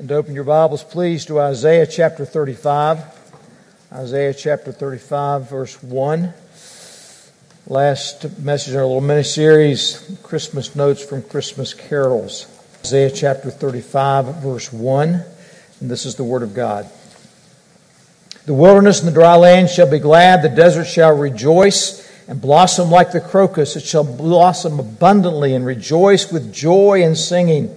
and open your Bibles, please, to Isaiah chapter 35. Isaiah chapter 35, verse 1. Last message in our little mini series, Christmas Notes from Christmas Carols. Isaiah chapter 35, verse 1. And this is the Word of God. The wilderness and the dry land shall be glad, the desert shall rejoice and blossom like the crocus. It shall blossom abundantly and rejoice with joy and singing.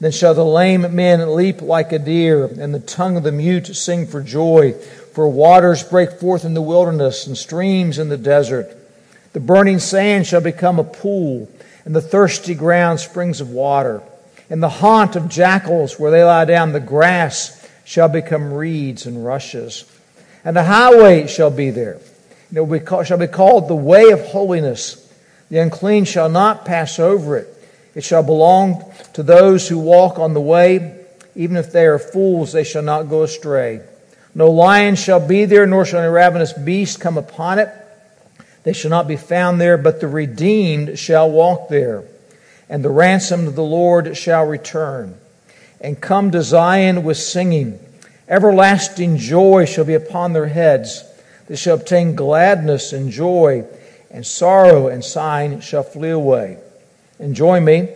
Then shall the lame men leap like a deer, and the tongue of the mute sing for joy. For waters break forth in the wilderness, and streams in the desert. The burning sand shall become a pool, and the thirsty ground springs of water. In the haunt of jackals, where they lie down, the grass shall become reeds and rushes. And the highway shall be there. It shall be called the way of holiness. The unclean shall not pass over it. It shall belong to those who walk on the way. Even if they are fools, they shall not go astray. No lion shall be there, nor shall any ravenous beast come upon it. They shall not be found there, but the redeemed shall walk there. And the ransomed of the Lord shall return. And come to Zion with singing. Everlasting joy shall be upon their heads. They shall obtain gladness and joy, and sorrow and sighing shall flee away. And join me.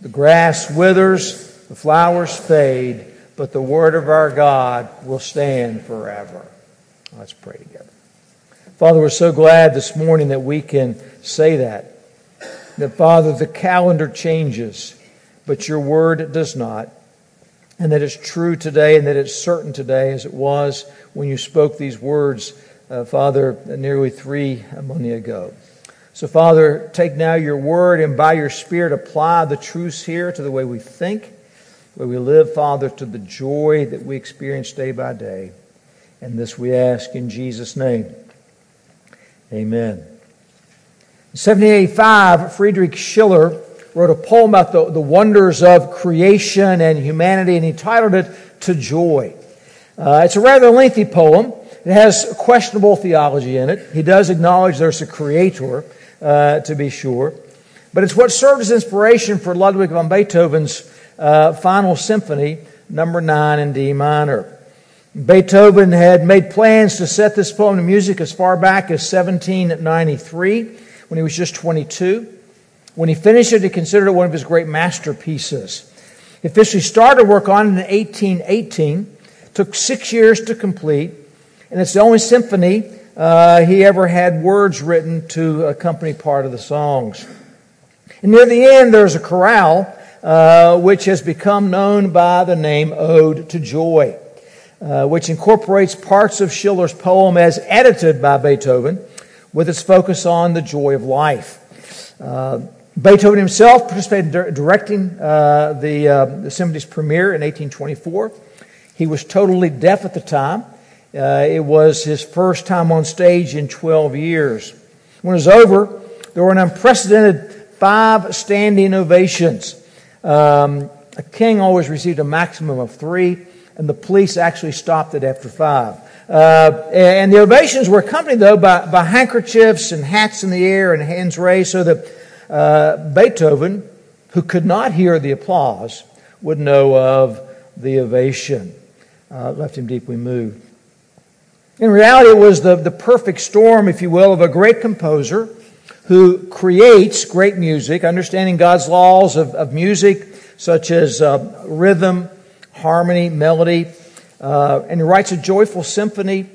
The grass withers, the flowers fade, but the word of our God will stand forever. Let's pray together. Father, we're so glad this morning that we can say that. That, Father, the calendar changes, but your word does not. And that it's true today and that it's certain today as it was when you spoke these words, uh, Father, nearly three millennia ago. So, Father, take now your word and by your Spirit apply the truths here to the way we think, the way we live, Father, to the joy that we experience day by day. And this we ask in Jesus' name. Amen. In 1785, Friedrich Schiller wrote a poem about the, the wonders of creation and humanity, and he titled it To Joy. Uh, it's a rather lengthy poem. It has questionable theology in it. He does acknowledge there's a creator, uh, to be sure. But it's what served as inspiration for Ludwig van Beethoven's uh, Final Symphony, number 9 in D minor. Beethoven had made plans to set this poem to music as far back as 1793, when he was just 22. When he finished it, he considered it one of his great masterpieces. He officially started work on it in 1818, took six years to complete, and it's the only symphony uh, he ever had words written to accompany part of the songs. And near the end, there's a chorale, uh, which has become known by the name Ode to Joy, uh, which incorporates parts of Schiller's poem as edited by Beethoven, with its focus on the joy of life. Uh, Beethoven himself participated in directing uh, the, uh, the symphony's premiere in 1824. He was totally deaf at the time. Uh, it was his first time on stage in 12 years. When it was over, there were an unprecedented five standing ovations. Um, a king always received a maximum of three, and the police actually stopped it after five. Uh, and the ovations were accompanied, though, by, by handkerchiefs and hats in the air and hands raised so that uh, Beethoven, who could not hear the applause, would know of the ovation. Uh, left him deeply moved. In reality, it was the, the perfect storm, if you will, of a great composer who creates great music, understanding God's laws of, of music, such as uh, rhythm, harmony, melody, uh, and he writes a joyful symphony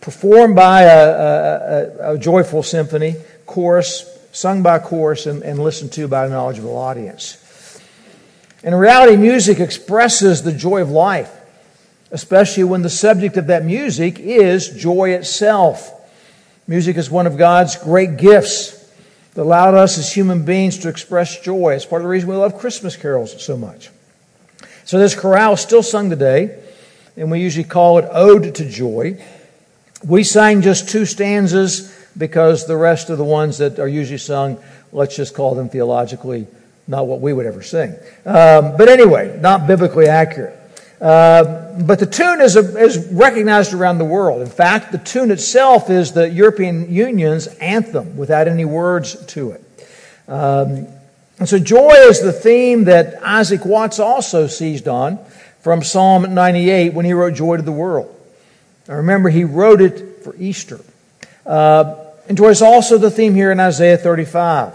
performed by a, a, a, joyful symphony, chorus, sung by chorus, and, and listened to by a knowledgeable audience. In reality, music expresses the joy of life especially when the subject of that music is joy itself. Music is one of God's great gifts that allowed us as human beings to express joy. It's part of the reason we love Christmas carols so much. So this chorale is still sung today. and we usually call it Ode to Joy. We sang just two stanzas because the rest of the ones that are usually sung, let's just call them theologically not what we would ever sing. Um, but anyway, not biblically accurate. Uh, but the tune is, a, is recognized around the world. In fact, the tune itself is the European Union's anthem without any words to it. Um, and so joy is the theme that Isaac Watts also seized on from Psalm 98 when he wrote Joy to the World. Now remember, he wrote it for Easter. Uh, and joy is also the theme here in Isaiah 35.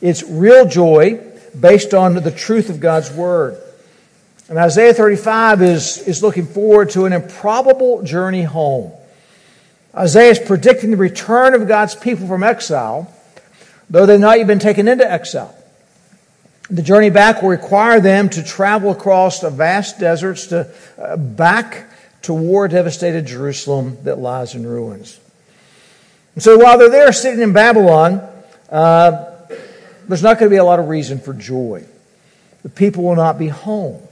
It's real joy based on the truth of God's Word. And Isaiah 35 is, is looking forward to an improbable journey home. Isaiah is predicting the return of God's people from exile, though they've not even been taken into exile. The journey back will require them to travel across the vast deserts to uh, back toward devastated Jerusalem that lies in ruins. And so while they're there sitting in Babylon, uh, there's not going to be a lot of reason for joy. The people will not be home.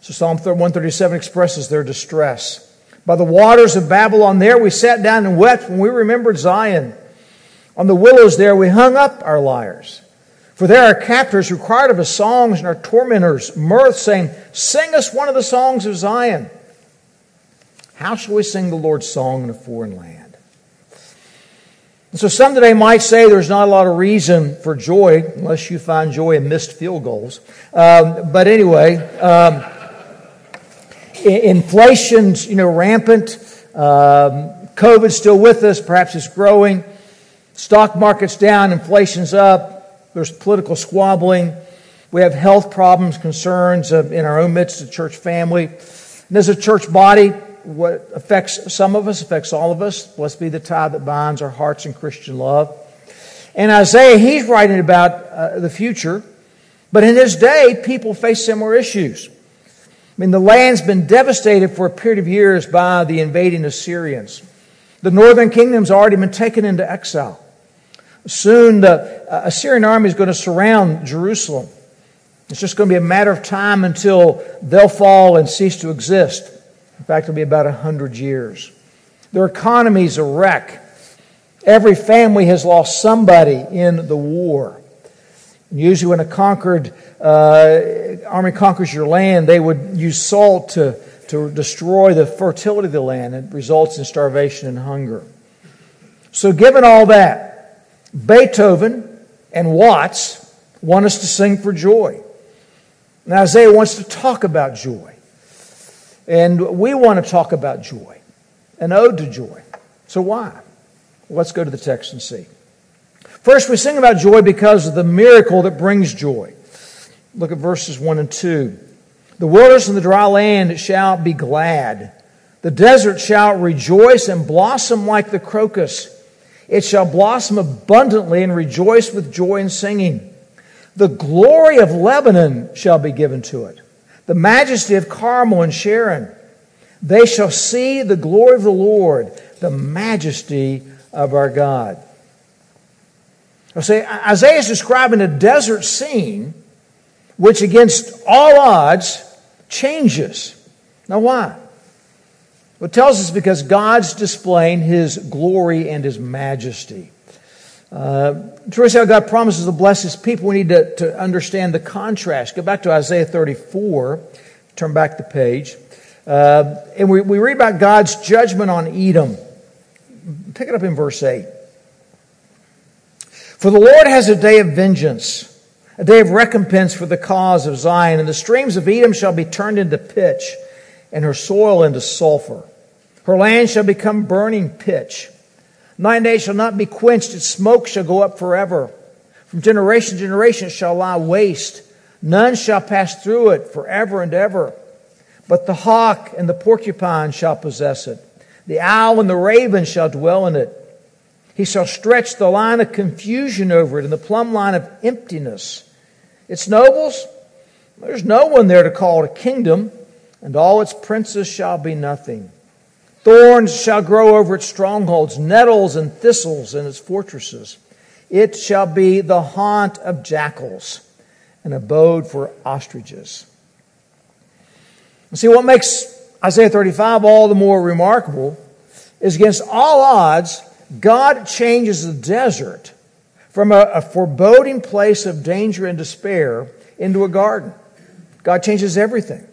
So Psalm 137 expresses their distress. By the waters of Babylon, there we sat down and wept when we remembered Zion. On the willows there we hung up our lyres. For there our captors required of us songs and our tormentors mirth, saying, Sing us one of the songs of Zion. How shall we sing the Lord's song in a foreign land? And so some today might say there's not a lot of reason for joy unless you find joy in missed field goals. Um, but anyway, um, inflation's you know rampant. Um, COVID's still with us. Perhaps it's growing. Stock market's down. Inflation's up. There's political squabbling. We have health problems, concerns in our own midst, the church family. And as a church body, what affects some of us, affects all of us. Blessed be the tie that binds our hearts in Christian love. And Isaiah, he's writing about uh, the future, but in his day, people face similar issues. I mean, the land's been devastated for a period of years by the invading Assyrians. The northern kingdom's already been taken into exile. Soon, the uh, Assyrian army is going to surround Jerusalem. It's just going to be a matter of time until they'll fall and cease to exist. In fact, it'll be about 100 years. Their economy's a wreck. Every family has lost somebody in the war. And Usually, when a conquered uh, army conquers your land, they would use salt to, to destroy the fertility of the land. It results in starvation and hunger. So, given all that, Beethoven and Watts want us to sing for joy. Now, Isaiah wants to talk about joy. And we want to talk about joy, an ode to joy. So why? Let's go to the text and see. First, we sing about joy because of the miracle that brings joy. Look at verses 1 and 2. The waters and the dry land shall be glad. The desert shall rejoice and blossom like the crocus. It shall blossom abundantly and rejoice with joy and singing. The glory of Lebanon shall be given to it the majesty of Carmel and Sharon. They shall see the glory of the Lord, the majesty of our God. I say Isaiah is describing a desert scene which, against all odds, changes. Now, why? Well, it tells us because God's displaying his glory and his majesty. Uh, to how God promises to bless his people, we need to, to understand the contrast. Go back to Isaiah 34, turn back the page. Uh, and we, we read about God's judgment on Edom. Pick it up in verse 8. For the Lord has a day of vengeance, a day of recompense for the cause of Zion, and the streams of Edom shall be turned into pitch, and her soil into sulfur. Her land shall become burning pitch. Nine days shall not be quenched, its smoke shall go up forever. From generation to generation it shall lie waste. None shall pass through it forever and ever. But the hawk and the porcupine shall possess it. The owl and the raven shall dwell in it. He shall stretch the line of confusion over it and the plumb line of emptiness. Its nobles, there's no one there to call it a kingdom, and all its princes shall be nothing. Thorns shall grow over its strongholds, nettles and thistles in its fortresses. It shall be the haunt of jackals, an abode for ostriches. See, what makes Isaiah 35, all the more remarkable, is against all odds, God changes the desert from a, a foreboding place of danger and despair into a garden. God changes everything.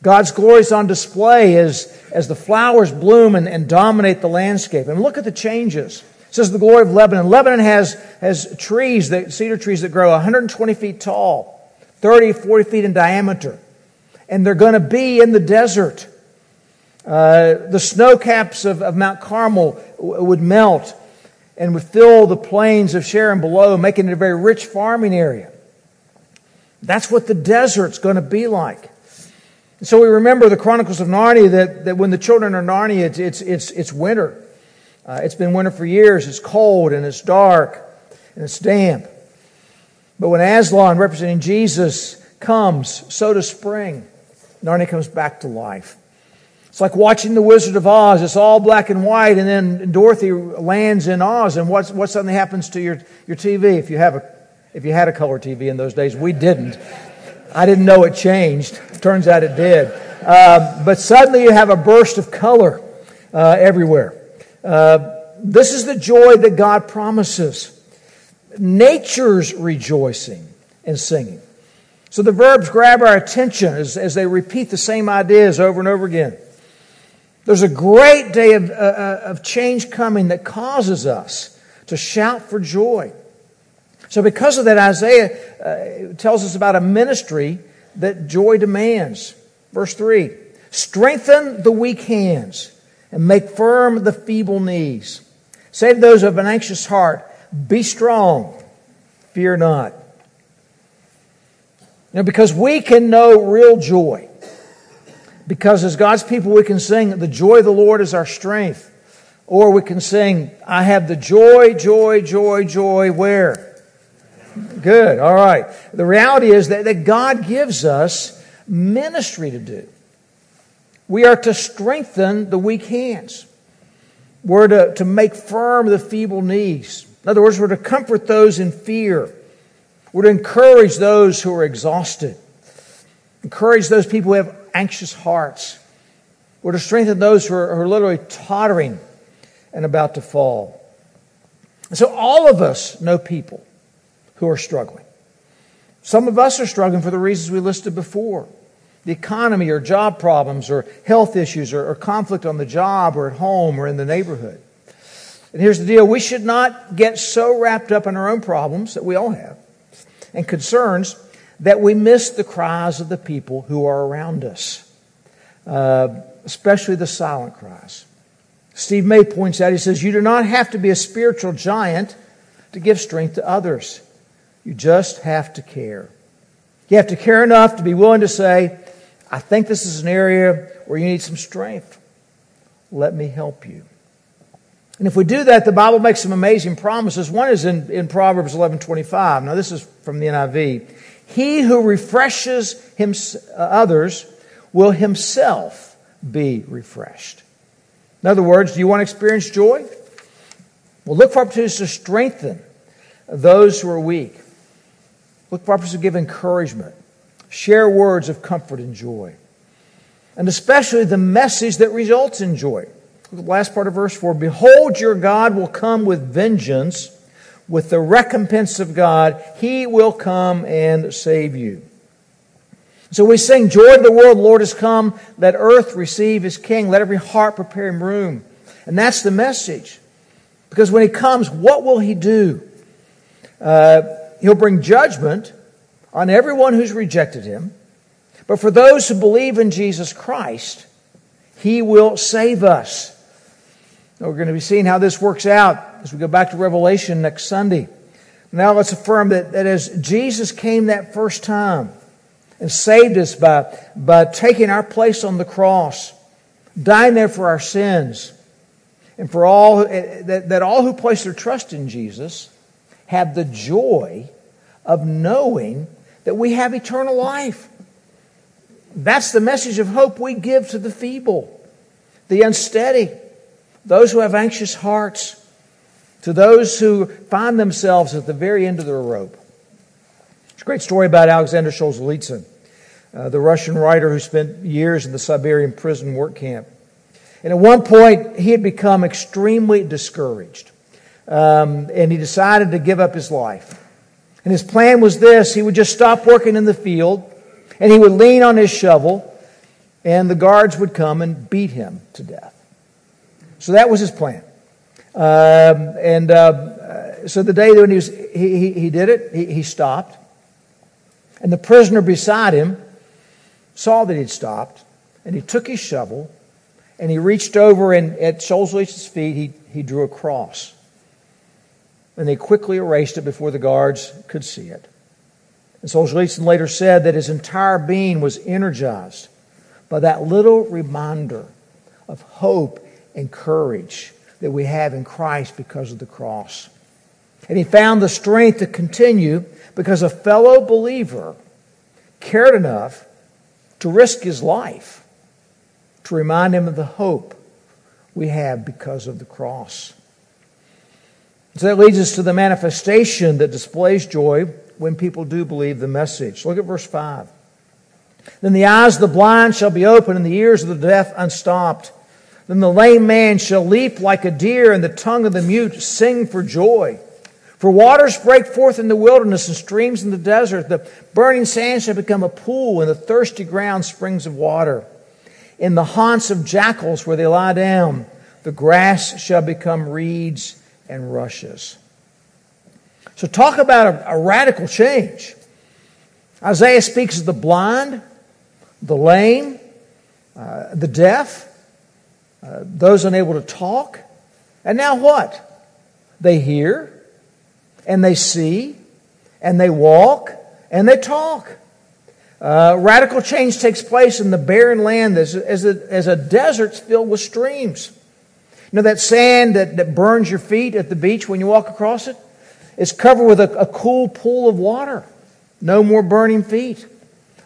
God's glory is on display as, as the flowers bloom and, and dominate the landscape. And look at the changes. It says the glory of Lebanon. Lebanon has, has trees, that, cedar trees that grow 120 feet tall, 30, 40 feet in diameter. And they're going to be in the desert. Uh, the snow caps of, of Mount Carmel w- would melt and would fill the plains of Sharon below, making it a very rich farming area. That's what the desert's going to be like. So we remember the Chronicles of Narnia that, that when the children are Narnia, it's, it's, it's, it's winter. Uh, it's been winter for years. It's cold and it's dark and it's damp. But when Aslan, representing Jesus, comes, so does spring. Narnia comes back to life. It's like watching The Wizard of Oz. It's all black and white, and then Dorothy lands in Oz, and what, what suddenly happens to your, your TV if you have a if you had a color TV in those days. We didn't. I didn't know it changed. Turns out it did. Uh, but suddenly you have a burst of color uh, everywhere. Uh, this is the joy that God promises. Nature's rejoicing and singing. So the verbs grab our attention as, as they repeat the same ideas over and over again. There's a great day of, uh, uh of change coming that causes us to shout for joy. So, because of that, Isaiah uh, tells us about a ministry that joy demands. Verse 3 Strengthen the weak hands and make firm the feeble knees. Say to those of an anxious heart, Be strong, fear not. Now, because we can know real joy, because as God's people we can sing, The joy of the Lord is our strength. Or we can sing, I have the joy, joy, joy, joy, where? Good. All right. The reality is that, that God gives us ministry to do. We are to strengthen the weak hands. We're to, to make firm the feeble knees. In other words, we're to comfort those in fear. We're to encourage those who are exhausted. Encourage those people who have anxious hearts. We're to strengthen those who are, who are literally tottering and about to fall. So all of us know people who are struggling. Some of us are struggling for the reasons we listed before the economy or job problems or health issues or, or, conflict on the job or at home or in the neighborhood. And here's the deal we should not get so wrapped up in our own problems that we all have and concerns that we miss the cries of the people who are around us, uh, especially the silent cries. Steve May points out, he says, You do not have to be a spiritual giant to give strength to others. You just have to care. You have to care enough to be willing to say, I think this is an area where you need some strength. Let me help you. And if we do that, the Bible makes some amazing promises. One is in, in Proverbs 11:25. Now this is from the NIV. He who refreshes uh, others will himself be refreshed. In other words, do you want to experience joy? Well, look for opportunities to strengthen those who are weak. Look for opportunities to give encouragement, share words of comfort and joy, and especially the message that results in joy. Look at the last part of verse 4 Behold, your God will come with vengeance, with the recompense of God. He will come and save you. So we sing, Joy to the world, Lord has come. Let earth receive his king. Let every heart prepare him room. And that's the message. Because when he comes, what will he do? Uh, he'll bring judgment on everyone who's rejected him. But for those who believe in Jesus Christ, he will save us. We're going to be seeing how this works out as we go back to Revelation next Sunday. Now let's affirm that, that as Jesus came that first time and saved us by, by taking our place on the cross, dying there for our sins, and for all eh, that, that all who place their trust in Jesus have the joy of knowing that we have eternal life. That's the message of hope we give to the feeble, the unsteady, those who have anxious hearts, to those who find themselves at the very end of their rope. It's a great story about Alexander Solzhenitsyn. uh, the Russian writer who spent years in the Siberian prison work camp. And at one point, he had become extremely discouraged. Um, and he decided to give up his life. And his plan was this he would just stop working in the field, and he would lean on his shovel, and the guards would come and beat him to death. So that was his plan. Um, and uh, so the day when he, was, he, he, he did it, he, he stopped. And the prisoner beside him saw that he'd stopped, and he took his shovel, and he reached over and at Solzhenitsyn's feet, he, he drew a cross. And they quickly erased it before the guards could see it. And Solzhenitsyn later said that his entire being was energized by that little reminder of hope and courage that we have in Christ because of the cross. And he found the strength to continue because a fellow believer cared enough to risk his life to remind him of the hope we have because of the cross. So that leads us to the manifestation that displays joy when people do believe the message. Look at verse 5. Then the eyes of the blind shall be opened, and the ears of the deaf unstopped. Then the lame man shall leap like a deer, and the tongue of the mute sing for joy. For waters break forth in the wilderness and streams in the desert. The burning sand shall become a pool, and the thirsty ground springs of water. In the haunts of jackals where they lie down, the grass shall become reeds and rushes. So, talk about a, a radical change. Isaiah speaks of the blind, the lame, uh, the deaf, uh, those unable to talk. And now what? They hear, and they see, and they walk, and they talk. Uh, radical change takes place in the barren land as, as, a, as a desert filled with streams. You know that sand that, that burns your feet at the beach when you walk across it? It's covered with a, a cool pool of water. No more burning feet.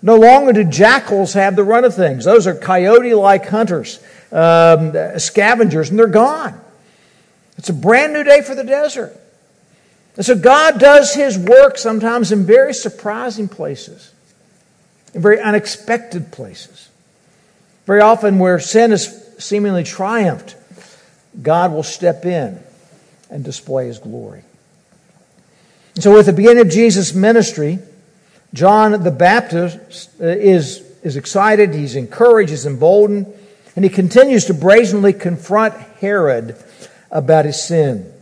No longer do jackals have the run of things. Those are coyote like hunters, um, scavengers, and they're gone. It's a brand new day for the desert. And so God does his work sometimes in very surprising places, in very unexpected places. Very often, where sin has seemingly triumphed, God will step in and display his glory. And so, with the beginning of Jesus' ministry, John the Baptist is, is excited, he's encouraged, he's emboldened, and he continues to brazenly confront Herod about his sin.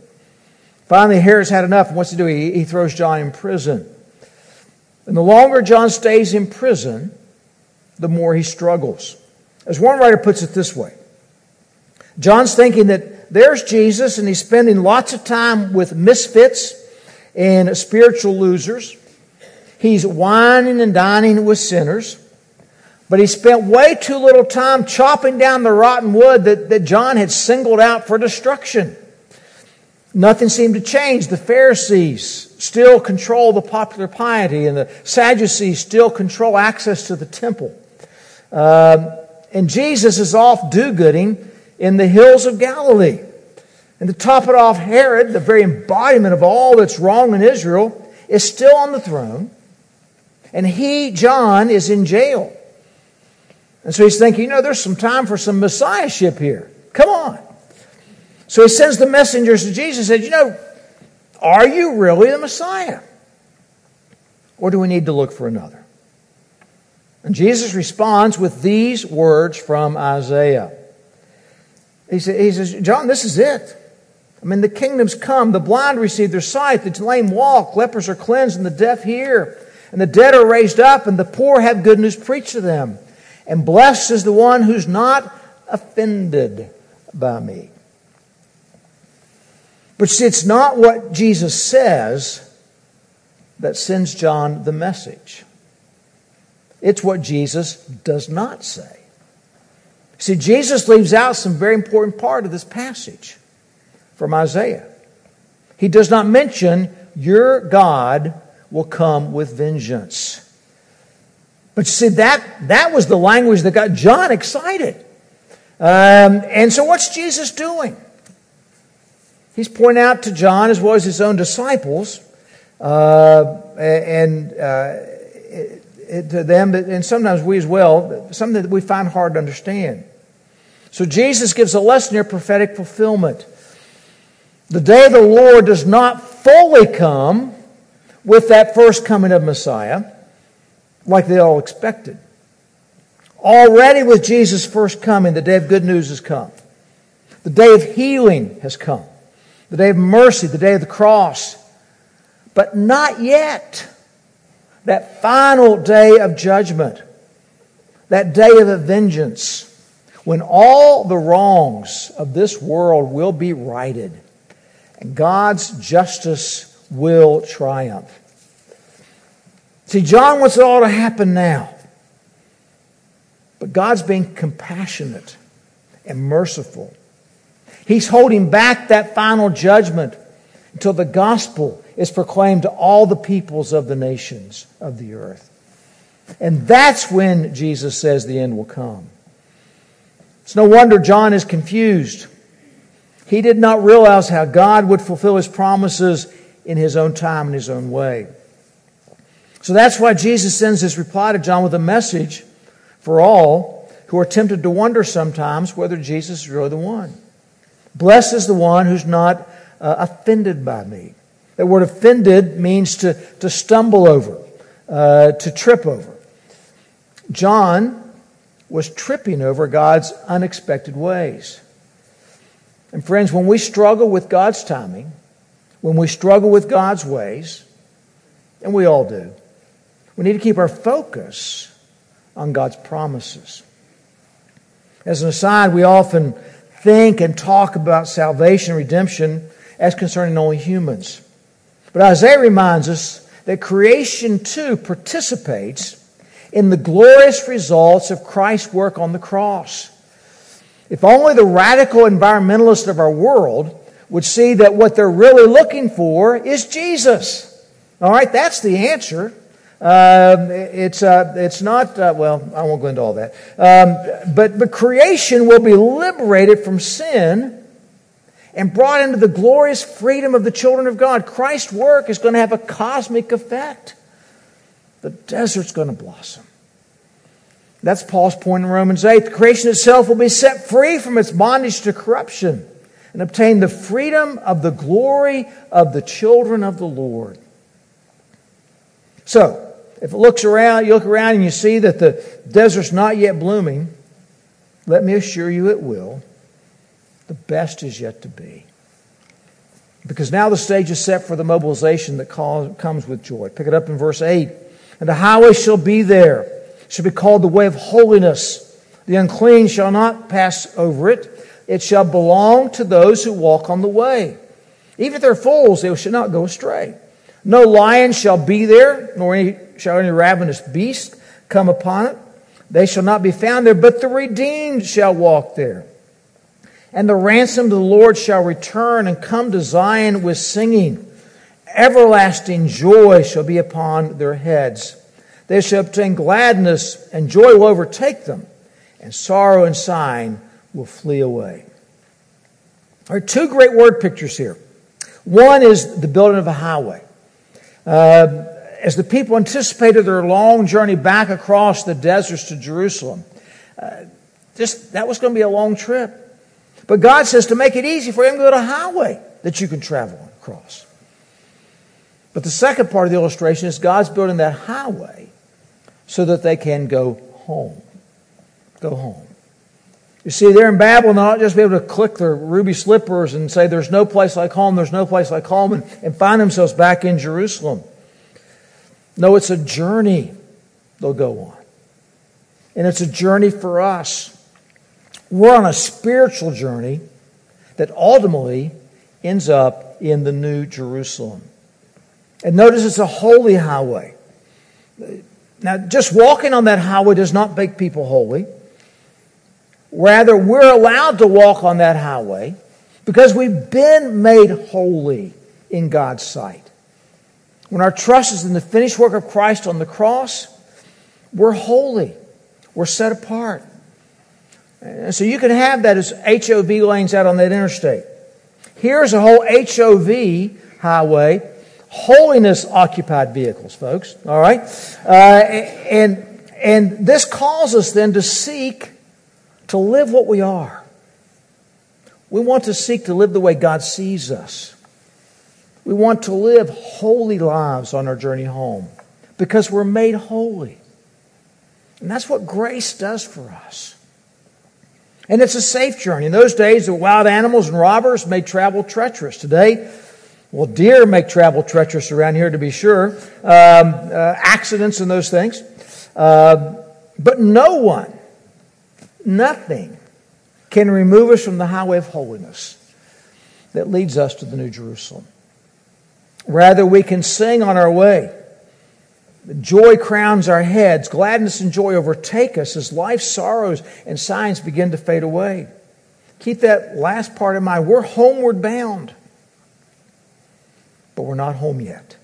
Finally, Herod's had enough, what's he do? He, he throws John in prison. And the longer John stays in prison, the more he struggles. As one writer puts it this way John's thinking that there's Jesus, and he's spending lots of time with misfits and spiritual losers. He's wining and dining with sinners, but he spent way too little time chopping down the rotten wood that, that John had singled out for destruction. Nothing seemed to change. The Pharisees still control the popular piety, and the Sadducees still control access to the temple. Um, and Jesus is off do gooding in the hills of Galilee. And to top it off, Herod, the very embodiment of all that's wrong in Israel, is still on the throne. And he, John, is in jail. And so he's thinking, you know, there's some time for some messiahship here. Come on. So he sends the messengers to Jesus and said, you know, are you really the Messiah? Or do we need to look for another? And Jesus responds with these words from Isaiah. He, he says, John, this is it. I mean, the kingdom's come. The blind receive their sight. The lame walk. Lepers are cleansed and the deaf hear and the dead are raised up, and the poor have good news preached to them. And blessed is the one who's not offended by me. But see, it's not what Jesus says that sends John the message. It's what Jesus does not say. See, Jesus leaves out some very important part of this passage from Isaiah. He does not mention your God will come with vengeance. But you see, that, that was the language that got John excited. Um, and so, what's Jesus doing? He's pointing out to John, as well as his own disciples, uh, and uh, to them, and sometimes we as well, something that we find hard to understand. So Jesus gives a lesson here prophetic fulfillment. The day of the Lord does not fully come with that first coming of Messiah like they all expected. Already with Jesus' first coming, the day of good news has come. The day of healing has come. The day of mercy, the day of the cross. But not yet that final day of judgment, that day of vengeance, when all the wrongs of this world will be righted and God's justice will triumph. See, John wants it all to happen now. But God's being compassionate and merciful. He's holding back that final judgment until the gospel is proclaimed to all the peoples of the nations of the earth. And that's when Jesus says the end will come. It's no wonder John is confused. He did not realize how God would fulfill his promises in his own time and his own way. So that's why Jesus sends his reply to John with a message for all who are tempted to wonder sometimes whether Jesus is really the one. Blessed is the one who's not uh, offended by me. That word offended means to, to stumble over, uh, to trip over. John was tripping over God's unexpected ways. And friends, when we struggle with God's timing, when we struggle with God's ways, and we all do, we need to keep our focus on God's promises. As an aside, we often think and talk about salvation and redemption as concerning only humans. But Isaiah reminds us that creation too participates in the glorious results of Christ's work on the cross. If only the radical environmentalists of our world would see that what they're really looking for is Jesus. All right, that's the answer. Um, it's, uh, it's not, uh, well, I won't go into all that. Um, but, but creation will be liberated from sin and brought into the glorious freedom of the children of God. Christ's work is going to have a cosmic effect. The desert's going to blossom. That's Paul's point in Romans 8. The creation itself will be set free from its bondage to corruption and obtain the freedom of the glory of the children of the Lord. So, if it looks around, you look around and you see that the desert's not yet blooming, let me assure you it will. The best is yet to be. Because now the stage is set for the mobilization that comes with joy. Pick it up in verse 8. And the highway shall be there, shall be called the way of holiness. The unclean shall not pass over it. It shall belong to those who walk on the way. Even if they're fools, they shall not go astray. No lion shall be there, nor any, shall any ravenous beast come upon it. They shall not be found there, but the redeemed shall walk there. And the ransom of the Lord shall return and come to Zion with singing. Everlasting joy shall be upon their heads. They shall obtain gladness, and joy will overtake them, and sorrow and sighing will flee away. There are two great word pictures here. One is the building of a highway. Uh, as the people anticipated their long journey back across the deserts to Jerusalem, uh, that was going to be a long trip. But God says to make it easy for him to go to a highway that you can travel across. But the second part of the illustration is God's building that highway so that they can go home. Go home. You see, they're in Babylon, they'll not just be able to click their ruby slippers and say, There's no place like home, there's no place like home, and, and find themselves back in Jerusalem. No, it's a journey they'll go on. And it's a journey for us. We're on a spiritual journey that ultimately ends up in the New Jerusalem. And notice it's a holy highway. Now, just walking on that highway does not make people holy. Rather, we're allowed to walk on that highway because we've been made holy in God's sight. When our trust is in the finished work of Christ on the cross, we're holy. We're set apart. And so you can have that as HOV lanes out on that interstate. Here's a whole HOV highway, Holiness occupied vehicles, folks. All right? Uh, and, and this calls us then to seek to live what we are. We want to seek to live the way God sees us. We want to live holy lives on our journey home because we're made holy. And that's what grace does for us. And it's a safe journey. In those days, the wild animals and robbers may travel treacherous. Today, well, deer make travel treacherous around here to be sure. Um, uh, accidents and those things. Uh, but no one, nothing, can remove us from the highway of holiness that leads us to the New Jerusalem. Rather, we can sing on our way. Joy crowns our heads. Gladness and joy overtake us as life's sorrows and signs begin to fade away. Keep that last part in mind. We're homeward bound, but we're not home yet.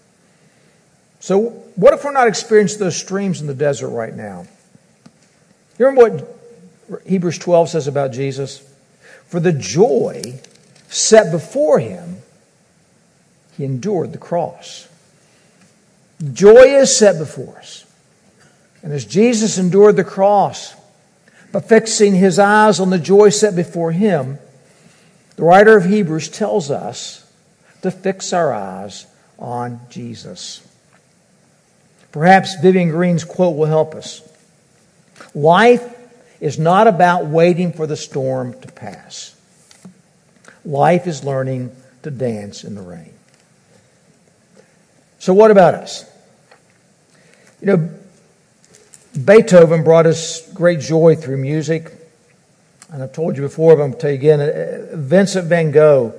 So, what if we're not experiencing those streams in the desert right now? You remember what Hebrews 12 says about Jesus? For the joy set before him, he endured the cross. Joy is set before us. And as Jesus endured the cross, by fixing his eyes on the joy set before him, the writer of Hebrews tells us to fix our eyes on Jesus. Perhaps Vivian Greene's quote will help us. Life is not about waiting for the storm to pass. Life is learning to dance in the rain. So, what about us? You know, Beethoven brought us great joy through music. And I've told you before, but I'm going to tell you again uh, Vincent van Gogh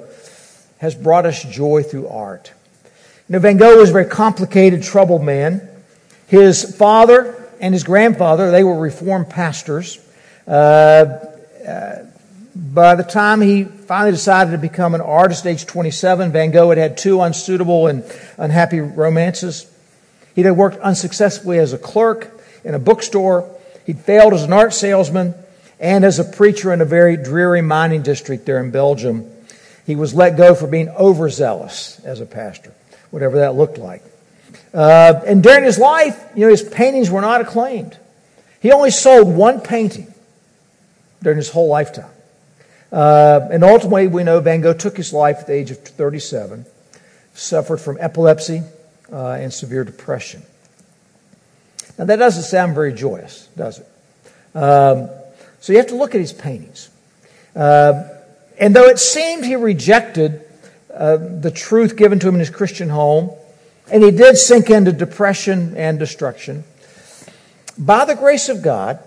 has brought us joy through art. You know, Van Gogh was a very complicated, troubled man. His father and his grandfather, they were Reformed pastors. Uh, uh, by the time he finally decided to become an artist at age 27, Van Gogh had had two unsuitable and unhappy romances. He'd had worked unsuccessfully as a clerk in a bookstore. He'd failed as an art salesman and as a preacher in a very dreary mining district there in Belgium. He was let go for being overzealous as a pastor, whatever that looked like. Uh, and during his life, you know, his paintings were not acclaimed. He only sold one painting during his whole lifetime. Uh, and ultimately, we know Van Gogh took his life at the age of 37, suffered from epilepsy uh, and severe depression. Now, that doesn't sound very joyous, does it? Um, so you have to look at his paintings. Uh, and though it seemed he rejected uh, the truth given to him in his Christian home, and he did sink into depression and destruction, by the grace of God,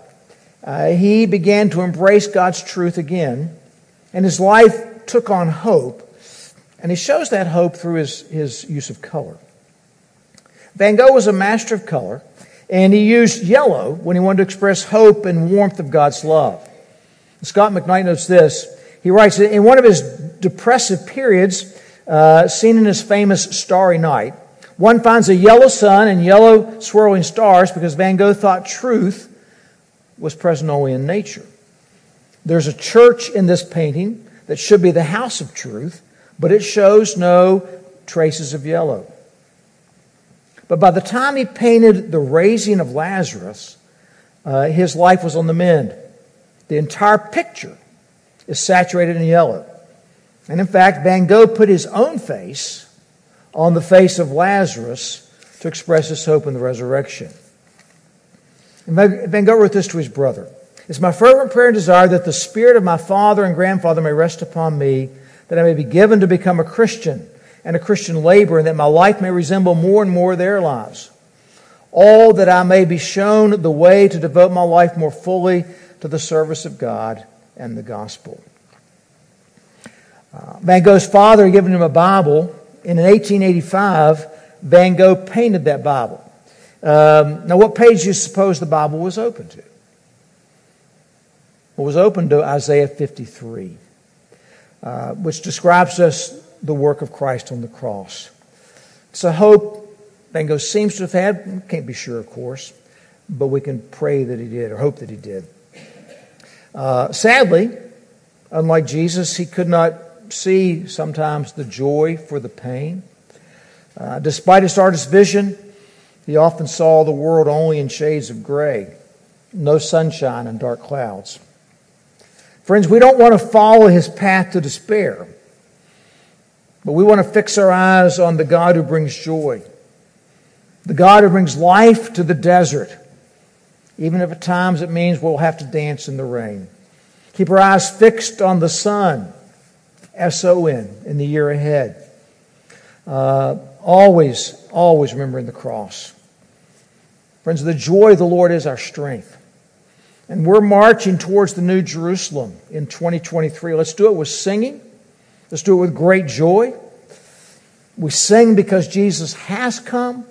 uh, he began to embrace God's truth again and his life took on hope. And he shows that hope through his, his use of color. Van Gogh was a master of color, and he used yellow when he wanted to express hope and warmth of God's love. Scott McKnight notes this. He writes in one of his depressive periods, uh, seen in his famous Starry Night, one finds a yellow sun and yellow swirling stars because Van Gogh thought truth was present only in nature. There's a church in this painting that should be the house of truth, but it shows no traces of yellow. But by the time he painted the raising of Lazarus, uh, his life was on the mend. The entire picture is saturated in yellow. And in fact, Van Gogh put his own face on the face of Lazarus to express his hope in the resurrection. Van Gogh wrote this to his brother. It's my fervent prayer and desire that the spirit of my father and grandfather may rest upon me, that I may be given to become a Christian and a Christian laborer, and that my life may resemble more and more their lives. All that I may be shown the way to devote my life more fully to the service of God and the gospel. Uh, Van Gogh's father had given him a Bible. And in 1885, Van Gogh painted that Bible. Um, now, what page do you suppose the Bible was open to? It was open to Isaiah 53, uh, which describes us the work of Christ on the cross. It's a hope Van Gogh seems to have had. Can't be sure, of course, but we can pray that he did or hope that he did. Uh, sadly, unlike Jesus, he could not see sometimes the joy for the pain. Uh, despite his artist's vision, he often saw the world only in shades of gray, no sunshine and dark clouds. Friends, we don't want to follow his path to despair, but we want to fix our eyes on the God who brings joy, the God who brings life to the desert, even if at times it means we'll have to dance in the rain. Keep our eyes fixed on the Son, S O N, in the year ahead. Uh, always, always remembering the cross. Friends, the joy of the Lord is our strength. And we're marching towards the New Jerusalem in 2023. Let's do it with singing. Let's do it with great joy. We sing because Jesus has come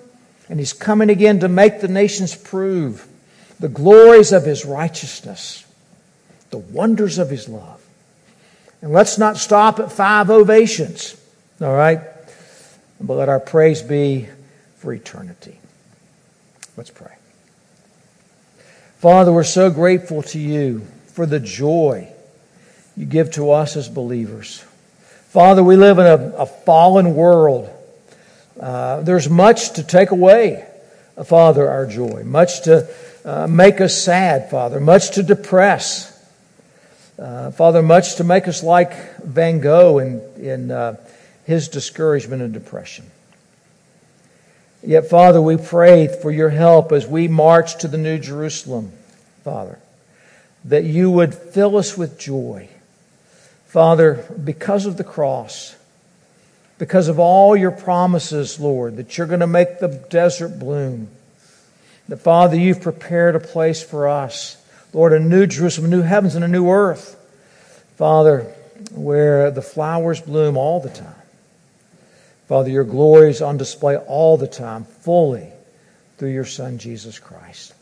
and he's coming again to make the nations prove the glories of his righteousness, the wonders of his love. And let's not stop at five ovations, all right? But let our praise be for eternity. Let's pray. Father, we're so grateful to you for the joy you give to us as believers. Father, we live in a, a fallen world. Uh, there's much to take away, Father, our joy, much to uh, make us sad, Father, much to depress. Uh, Father, much to make us like Van Gogh in, in uh, his discouragement and depression. Yet, Father, we pray for your help as we march to the New Jerusalem, Father, that you would fill us with joy. Father, because of the cross, because of all your promises, Lord, that you're going to make the desert bloom, that, Father, you've prepared a place for us, Lord, a new Jerusalem, a new heavens, and a new earth, Father, where the flowers bloom all the time. Father, your glory is on display all the time, fully, through your Son, Jesus Christ.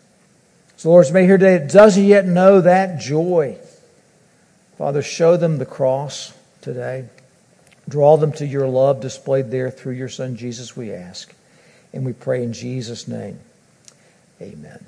So, Lord, as may here today doesn't yet know that joy, Father, show them the cross today. Draw them to your love displayed there through your Son, Jesus, we ask. And we pray in Jesus' name. Amen.